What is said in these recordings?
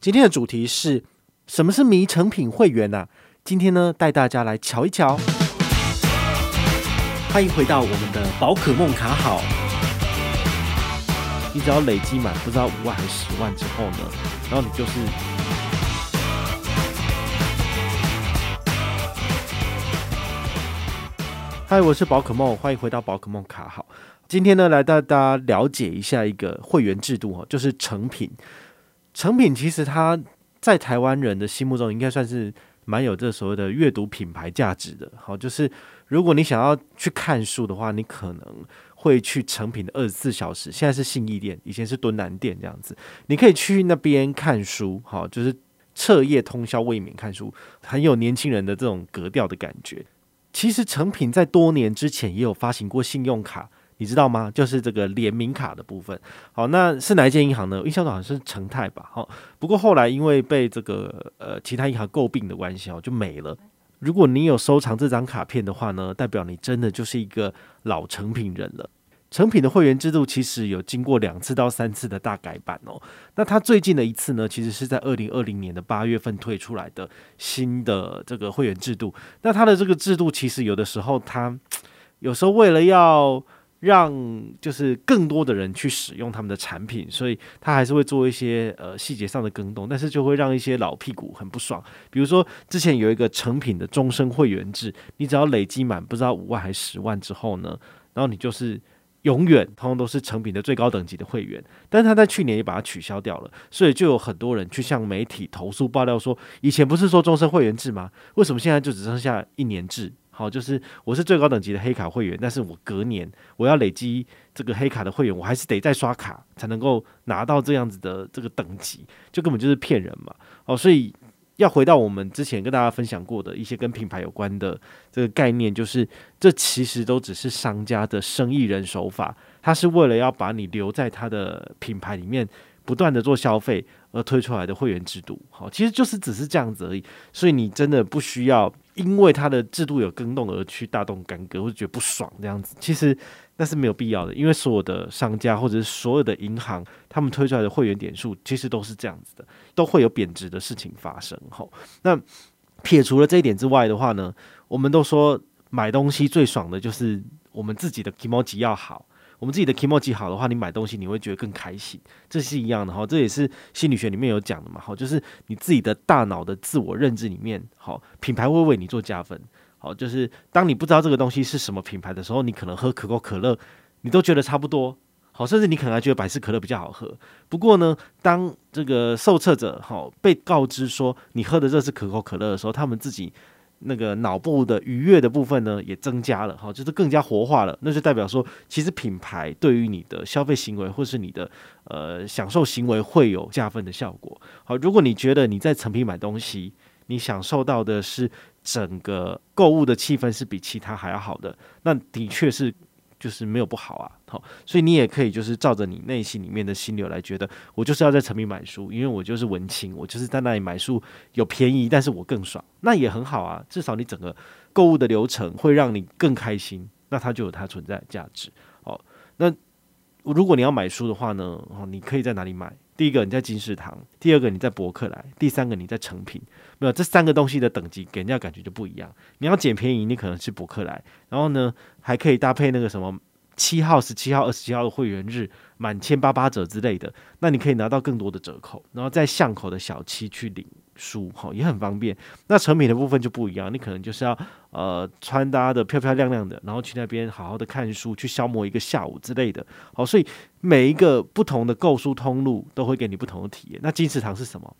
今天的主题是什么是迷成品会员、啊？今天呢，带大家来瞧一瞧。欢迎回到我们的宝可梦卡好，你只要累积满不知道五万还是十万之后呢，然后你就是。嗨，我是宝可梦，欢迎回到宝可梦卡好。今天呢，来带大家了解一下一个会员制度哦，就是成品。成品其实它在台湾人的心目中应该算是蛮有这所谓的阅读品牌价值的。好，就是如果你想要去看书的话，你可能会去成品的二十四小时。现在是信义店，以前是敦南店这样子，你可以去那边看书。好，就是彻夜通宵未眠看书，很有年轻人的这种格调的感觉。其实成品在多年之前也有发行过信用卡，你知道吗？就是这个联名卡的部分。好，那是哪一间银行呢？印象中好像是成泰吧。好，不过后来因为被这个呃其他银行诟病的关系哦，就没了。如果你有收藏这张卡片的话呢，代表你真的就是一个老成品人了。成品的会员制度其实有经过两次到三次的大改版哦。那它最近的一次呢，其实是在二零二零年的八月份推出来的新的这个会员制度。那它的这个制度其实有的时候它有时候为了要让就是更多的人去使用他们的产品，所以他还是会做一些呃细节上的更动，但是就会让一些老屁股很不爽。比如说之前有一个成品的终身会员制，你只要累积满不知道五万还是十万之后呢，然后你就是。永远通通都是成品的最高等级的会员，但是他在去年也把它取消掉了，所以就有很多人去向媒体投诉爆料说，以前不是说终身会员制吗？为什么现在就只剩下一年制？好，就是我是最高等级的黑卡会员，但是我隔年我要累积这个黑卡的会员，我还是得再刷卡才能够拿到这样子的这个等级，就根本就是骗人嘛！哦，所以。要回到我们之前跟大家分享过的一些跟品牌有关的这个概念，就是这其实都只是商家的生意人手法，他是为了要把你留在他的品牌里面，不断的做消费而推出来的会员制度。好，其实就是只是这样子而已，所以你真的不需要因为它的制度有更动而去大动干戈或者觉得不爽这样子。其实。那是没有必要的，因为所有的商家或者是所有的银行，他们推出来的会员点数其实都是这样子的，都会有贬值的事情发生。吼，那撇除了这一点之外的话呢，我们都说买东西最爽的就是我们自己的 kimochi 要好，我们自己的 kimochi 好的话，你买东西你会觉得更开心，这是一样的哈。这也是心理学里面有讲的嘛，好，就是你自己的大脑的自我认知里面，好，品牌会为你做加分。好，就是当你不知道这个东西是什么品牌的时候，你可能喝可口可乐，你都觉得差不多。好，甚至你可能还觉得百事可乐比较好喝。不过呢，当这个受测者好被告知说你喝的这是可口可乐的时候，他们自己那个脑部的愉悦的部分呢也增加了，哈，就是更加活化了。那就代表说，其实品牌对于你的消费行为或是你的呃享受行为会有加分的效果。好，如果你觉得你在成品买东西，你享受到的是。整个购物的气氛是比其他还要好的，那的确是就是没有不好啊，好，所以你也可以就是照着你内心里面的心流来觉得，我就是要在城里买书，因为我就是文青，我就是在那里买书有便宜，但是我更爽，那也很好啊，至少你整个购物的流程会让你更开心，那它就有它存在的价值。好，那如果你要买书的话呢，哦，你可以在哪里买？第一个你在金石堂，第二个你在博客来，第三个你在成品，没有这三个东西的等级给人家感觉就不一样。你要捡便宜，你可能是博客来，然后呢还可以搭配那个什么七号、十七号、二十七号的会员日，满千八八折之类的，那你可以拿到更多的折扣，然后在巷口的小七去领。书哈也很方便，那成品的部分就不一样，你可能就是要呃穿搭的漂漂亮亮的，然后去那边好好的看书，去消磨一个下午之类的。好，所以每一个不同的购书通路都会给你不同的体验。那金石堂是什么？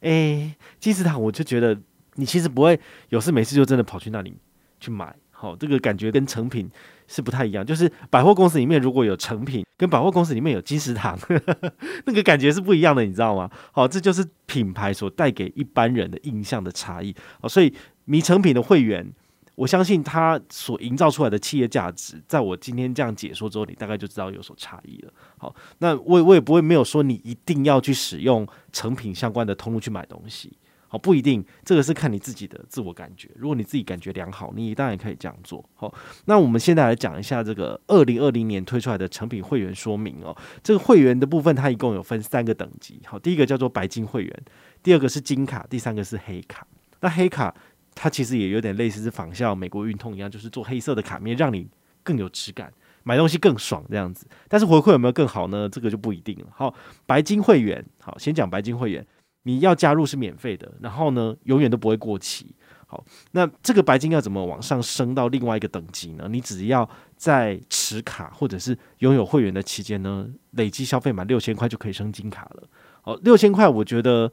诶，金石堂我就觉得你其实不会有事没事就真的跑去那里去买。好，这个感觉跟成品是不太一样，就是百货公司里面如果有成品，跟百货公司里面有金石堂，呵呵，那个感觉是不一样的，你知道吗？好，这就是品牌所带给一般人的印象的差异。好，所以迷成品的会员，我相信他所营造出来的企业价值，在我今天这样解说之后，你大概就知道有所差异了。好，那我我也不会没有说你一定要去使用成品相关的通路去买东西。好，不一定，这个是看你自己的自我感觉。如果你自己感觉良好，你当然可以这样做。好，那我们现在来讲一下这个二零二零年推出来的成品会员说明哦。这个会员的部分，它一共有分三个等级。好，第一个叫做白金会员，第二个是金卡，第三个是黑卡。那黑卡它其实也有点类似是仿效美国运通一样，就是做黑色的卡面，让你更有质感，买东西更爽这样子。但是回馈有没有更好呢？这个就不一定了。好，白金会员，好，先讲白金会员。你要加入是免费的，然后呢，永远都不会过期。好，那这个白金要怎么往上升到另外一个等级呢？你只要在持卡或者是拥有会员的期间呢，累计消费满六千块就可以升金卡了。好，六千块，我觉得，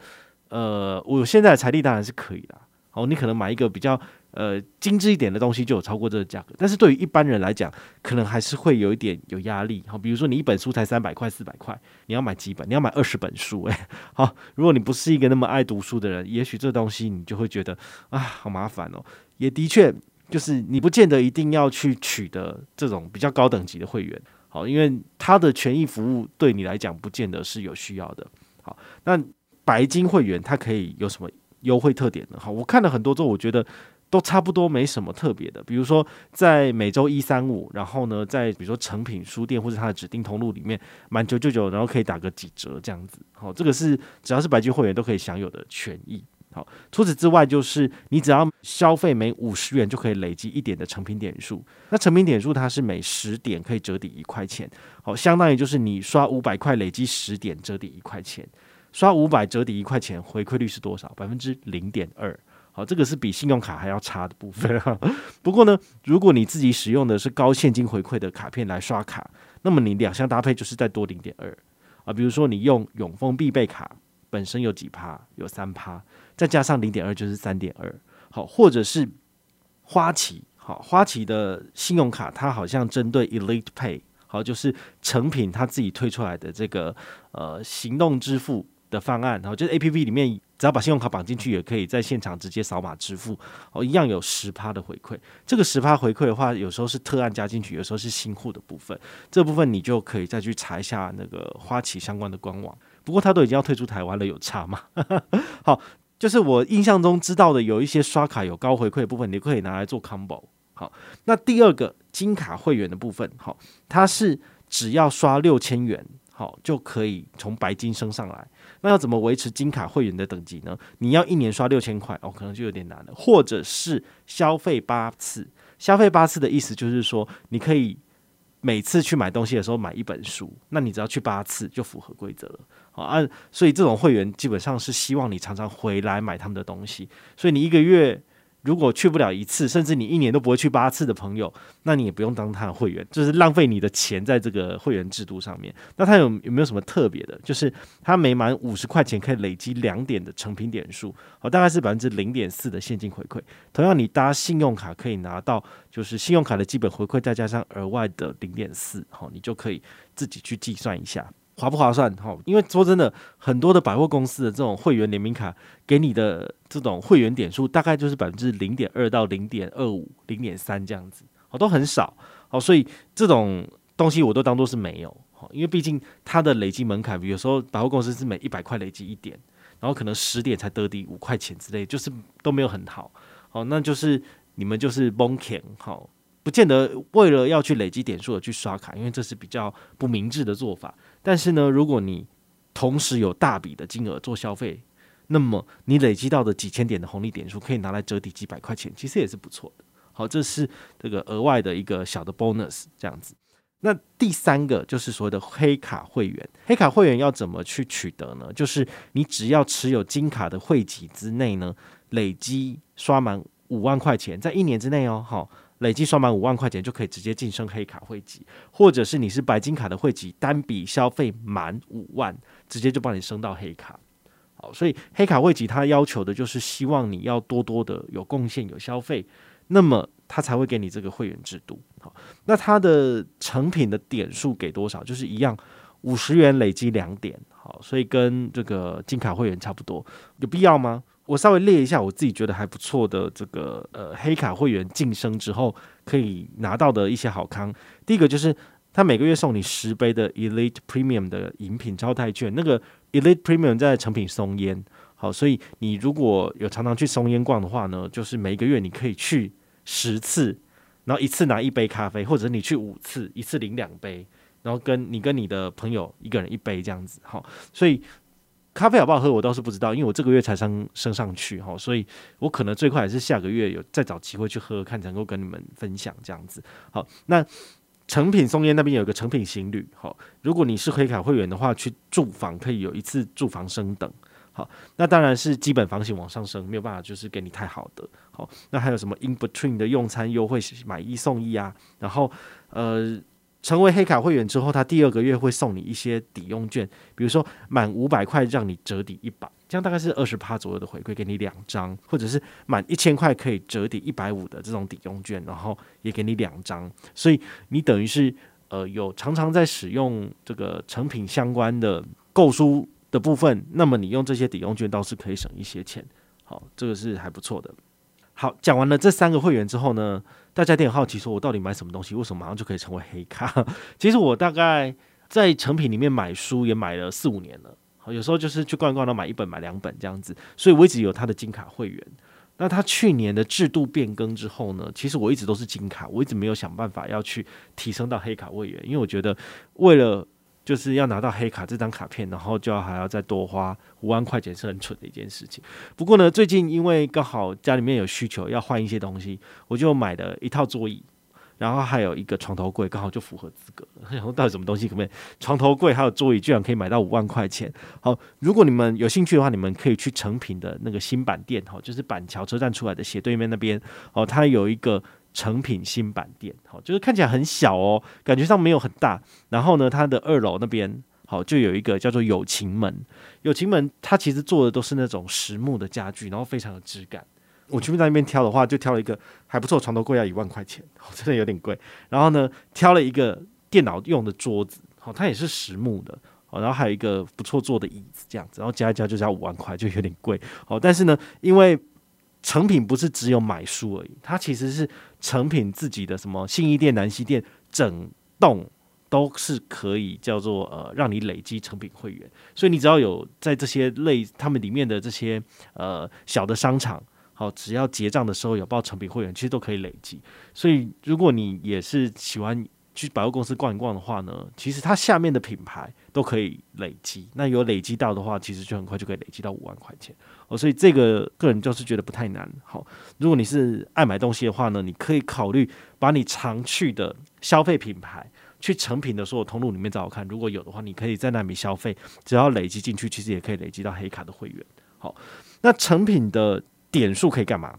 呃，我现在的财力当然是可以的。好，你可能买一个比较。呃，精致一点的东西就有超过这个价格，但是对于一般人来讲，可能还是会有一点有压力。好，比如说你一本书才三百块、四百块，你要买几本？你要买二十本书，诶。好，如果你不是一个那么爱读书的人，也许这东西你就会觉得啊，好麻烦哦。也的确，就是你不见得一定要去取得这种比较高等级的会员，好，因为他的权益服务对你来讲不见得是有需要的。好，那白金会员他可以有什么优惠特点呢？好，我看了很多之后，我觉得。都差不多，没什么特别的。比如说，在每周一、三、五，然后呢，在比如说诚品书店或者它的指定通路里面，满九九九，然后可以打个几折这样子。好，这个是只要是白金会员都可以享有的权益。好，除此之外，就是你只要消费每五十元就可以累积一点的诚品点数。那诚品点数它是每十点可以折抵一块钱。好，相当于就是你刷五百块累积十点折抵一块钱，刷五百折抵一块钱，回馈率是多少？百分之零点二。好，这个是比信用卡还要差的部分哈。不过呢，如果你自己使用的是高现金回馈的卡片来刷卡，那么你两项搭配就是再多零点二啊。比如说你用永丰必备卡，本身有几趴？有三趴，再加上零点二就是三点二。好，或者是花旗，好，花旗的信用卡它好像针对 Elite Pay，好，就是成品它自己推出来的这个呃行动支付的方案，然后就是 A P P 里面。只要把信用卡绑进去，也可以在现场直接扫码支付，哦，一样有十趴的回馈。这个十趴回馈的话，有时候是特案加进去，有时候是新户的部分。这部分你就可以再去查一下那个花旗相关的官网。不过它都已经要退出台湾了，有差吗？好，就是我印象中知道的有一些刷卡有高回馈的部分，你可以拿来做 combo。好，那第二个金卡会员的部分，好，它是只要刷六千元，好就可以从白金升上来。那要怎么维持金卡会员的等级呢？你要一年刷六千块哦，可能就有点难了。或者是消费八次，消费八次的意思就是说，你可以每次去买东西的时候买一本书，那你只要去八次就符合规则了。好啊，所以这种会员基本上是希望你常常回来买他们的东西，所以你一个月。如果去不了一次，甚至你一年都不会去八次的朋友，那你也不用当他的会员，就是浪费你的钱在这个会员制度上面。那他有有没有什么特别的？就是他每满五十块钱可以累积两点的成品点数，好，大概是百分之零点四的现金回馈。同样，你搭信用卡可以拿到，就是信用卡的基本回馈再加上额外的零点四，好，你就可以自己去计算一下。划不划算？哈，因为说真的，很多的百货公司的这种会员联名卡给你的这种会员点数，大概就是百分之零点二到零点二五、零点三这样子，哦，都很少。哦，所以这种东西我都当做是没有。好，因为毕竟它的累积门槛，比如说百货公司是每一百块累积一点，然后可能十点才得抵五块钱之类，就是都没有很好。好，那就是你们就是蒙钱，好，不见得为了要去累积点数而去刷卡，因为这是比较不明智的做法。但是呢，如果你同时有大笔的金额做消费，那么你累积到的几千点的红利点数可以拿来折抵几百块钱，其实也是不错的。好，这是这个额外的一个小的 bonus，这样子。那第三个就是所谓的黑卡会员，黑卡会员要怎么去取得呢？就是你只要持有金卡的会籍之内呢，累积刷满五万块钱，在一年之内哦，好。累计刷满五万块钱就可以直接晋升黑卡会籍，或者是你是白金卡的会籍，单笔消费满五万，直接就帮你升到黑卡。好，所以黑卡会籍它要求的就是希望你要多多的有贡献、有消费，那么他才会给你这个会员制度。好，那它的成品的点数给多少？就是一样，五十元累积两点。好，所以跟这个金卡会员差不多，有必要吗？我稍微列一下我自己觉得还不错的这个呃黑卡会员晋升之后可以拿到的一些好康。第一个就是他每个月送你十杯的 Elite Premium 的饮品招待券，那个 Elite Premium 在成品松烟，好，所以你如果有常常去松烟逛的话呢，就是每个月你可以去十次，然后一次拿一杯咖啡，或者你去五次，一次领两杯，然后跟你跟你的朋友一个人一杯这样子。好，所以。咖啡好不好喝，我倒是不知道，因为我这个月才升升上去哈，所以我可能最快也是下个月有再找机会去喝，看能够跟你们分享这样子。好，那成品松烟那边有个成品行旅，好，如果你是黑卡会员的话，去住房可以有一次住房升等，好，那当然是基本房型往上升，没有办法就是给你太好的。好，那还有什么 in between 的用餐优惠，买一送一啊，然后呃。成为黑卡会员之后，他第二个月会送你一些抵用券，比如说满五百块让你折抵一百，这样大概是二十趴左右的回馈，给你两张；或者是满一千块可以折抵一百五的这种抵用券，然后也给你两张。所以你等于是呃有常常在使用这个成品相关的购书的部分，那么你用这些抵用券倒是可以省一些钱。好，这个是还不错的。好，讲完了这三个会员之后呢，大家一定很好奇，说我到底买什么东西？为什么马上就可以成为黑卡？其实我大概在诚品里面买书也买了四五年了，好，有时候就是去逛一逛，然后买一本、买两本这样子，所以我一直有他的金卡会员。那他去年的制度变更之后呢，其实我一直都是金卡，我一直没有想办法要去提升到黑卡会员，因为我觉得为了。就是要拿到黑卡这张卡片，然后就要还要再多花五万块钱，是很蠢的一件事情。不过呢，最近因为刚好家里面有需求要换一些东西，我就买了一套桌椅，然后还有一个床头柜，刚好就符合资格。然后到底什么东西可不可以？床头柜还有桌椅居然可以买到五万块钱？好，如果你们有兴趣的话，你们可以去诚品的那个新板店，哈，就是板桥车站出来的斜对面那边，哦，它有一个。成品新版店，好，就是看起来很小哦，感觉上没有很大。然后呢，它的二楼那边，好，就有一个叫做友情门。友情门，它其实做的都是那种实木的家具，然后非常有质感。我去那边挑的话，就挑了一个还不错床头柜，要一万块钱，真的有点贵。然后呢，挑了一个电脑用的桌子，好，它也是实木的，好，然后还有一个不错坐的椅子，这样子，然后加一加就加五万块，就有点贵。好，但是呢，因为成品不是只有买书而已，它其实是成品自己的什么信义店、南西店，整栋都是可以叫做呃让你累积成品会员，所以你只要有在这些类他们里面的这些呃小的商场，好，只要结账的时候有报成品会员，其实都可以累积。所以如果你也是喜欢。去百货公司逛一逛的话呢，其实它下面的品牌都可以累积。那有累积到的话，其实就很快就可以累积到五万块钱哦。所以这个个人就是觉得不太难。好，如果你是爱买东西的话呢，你可以考虑把你常去的消费品牌去成品的所有通路里面找找看，如果有的话，你可以在那里消费，只要累积进去，其实也可以累积到黑卡的会员。好，那成品的点数可以干嘛？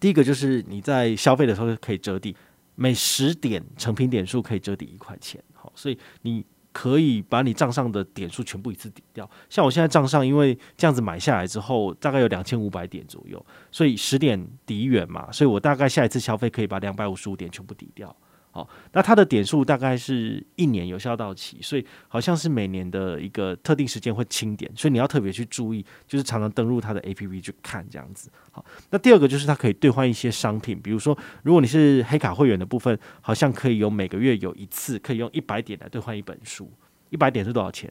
第一个就是你在消费的时候可以折抵。每十点成品点数可以折抵一块钱，好，所以你可以把你账上的点数全部一次抵掉。像我现在账上，因为这样子买下来之后，大概有两千五百点左右，所以十点抵一元嘛，所以我大概下一次消费可以把两百五十五点全部抵掉。好，那它的点数大概是一年有效到期，所以好像是每年的一个特定时间会清点，所以你要特别去注意，就是常常登录它的 APP 去看这样子。好，那第二个就是它可以兑换一些商品，比如说如果你是黑卡会员的部分，好像可以有每个月有一次可以用一百点来兑换一本书，一百点是多少钱？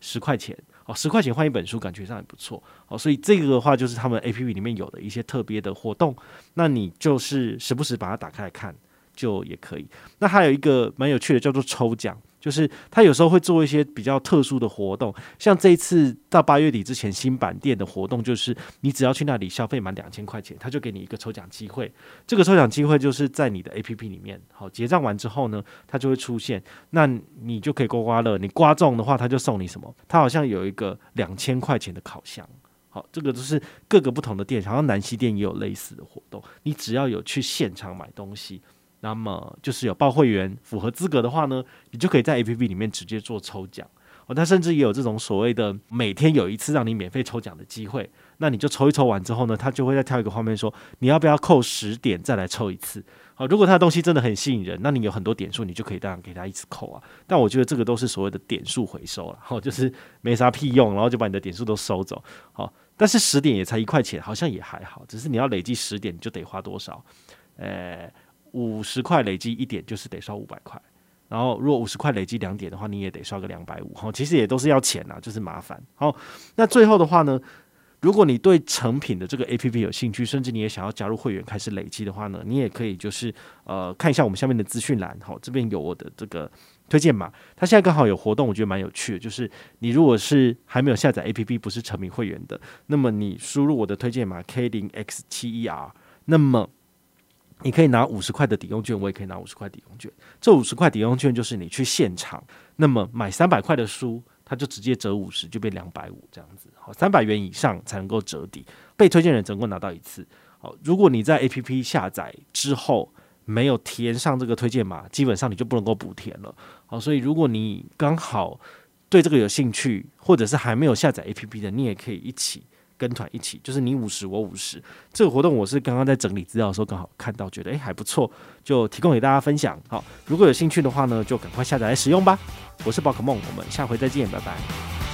十块钱。哦，十块钱换一本书，感觉上也不错。哦，所以这个的话就是他们 APP 里面有的一些特别的活动，那你就是时不时把它打开来看。就也可以。那还有一个蛮有趣的，叫做抽奖，就是他有时候会做一些比较特殊的活动。像这一次到八月底之前，新板店的活动就是，你只要去那里消费满两千块钱，他就给你一个抽奖机会。这个抽奖机会就是在你的 APP 里面，好，结账完之后呢，它就会出现，那你就可以刮刮乐。你刮中的话，他就送你什么？他好像有一个两千块钱的烤箱。好，这个都是各个不同的店，好像南西店也有类似的活动。你只要有去现场买东西。那么就是有报会员符合资格的话呢，你就可以在 APP 里面直接做抽奖哦。它甚至也有这种所谓的每天有一次让你免费抽奖的机会。那你就抽一抽完之后呢，它就会再跳一个画面说你要不要扣十点再来抽一次。好，如果它的东西真的很吸引人，那你有很多点数，你就可以当然给他一次扣啊。但我觉得这个都是所谓的点数回收了，好，就是没啥屁用，然后就把你的点数都收走。好，但是十点也才一块钱，好像也还好。只是你要累积十点，你就得花多少？呃。五十块累积一点就是得刷五百块，然后如果五十块累积两点的话，你也得刷个两百五。哈，其实也都是要钱呐，就是麻烦。好，那最后的话呢，如果你对成品的这个 APP 有兴趣，甚至你也想要加入会员开始累积的话呢，你也可以就是呃看一下我们下面的资讯栏，好，这边有我的这个推荐码，它现在刚好有活动，我觉得蛮有趣的，就是你如果是还没有下载 APP，不是成品会员的，那么你输入我的推荐码 K 零 X 七一 R，那么你可以拿五十块的抵用券，我也可以拿五十块抵用券，这五十块抵用券就是你去现场，那么买三百块的书。它就直接折五十，就变两百五这样子。好，三百元以上才能够折抵。被推荐人总共拿到一次。好，如果你在 APP 下载之后没有填上这个推荐码，基本上你就不能够补填了。好，所以如果你刚好对这个有兴趣，或者是还没有下载 APP 的，你也可以一起跟团一起，就是你五十我五十。这个活动我是刚刚在整理资料的时候刚好看到，觉得诶还不错，就提供给大家分享。好，如果有兴趣的话呢，就赶快下载来使用吧。我是宝可梦，我们下回再见，拜拜。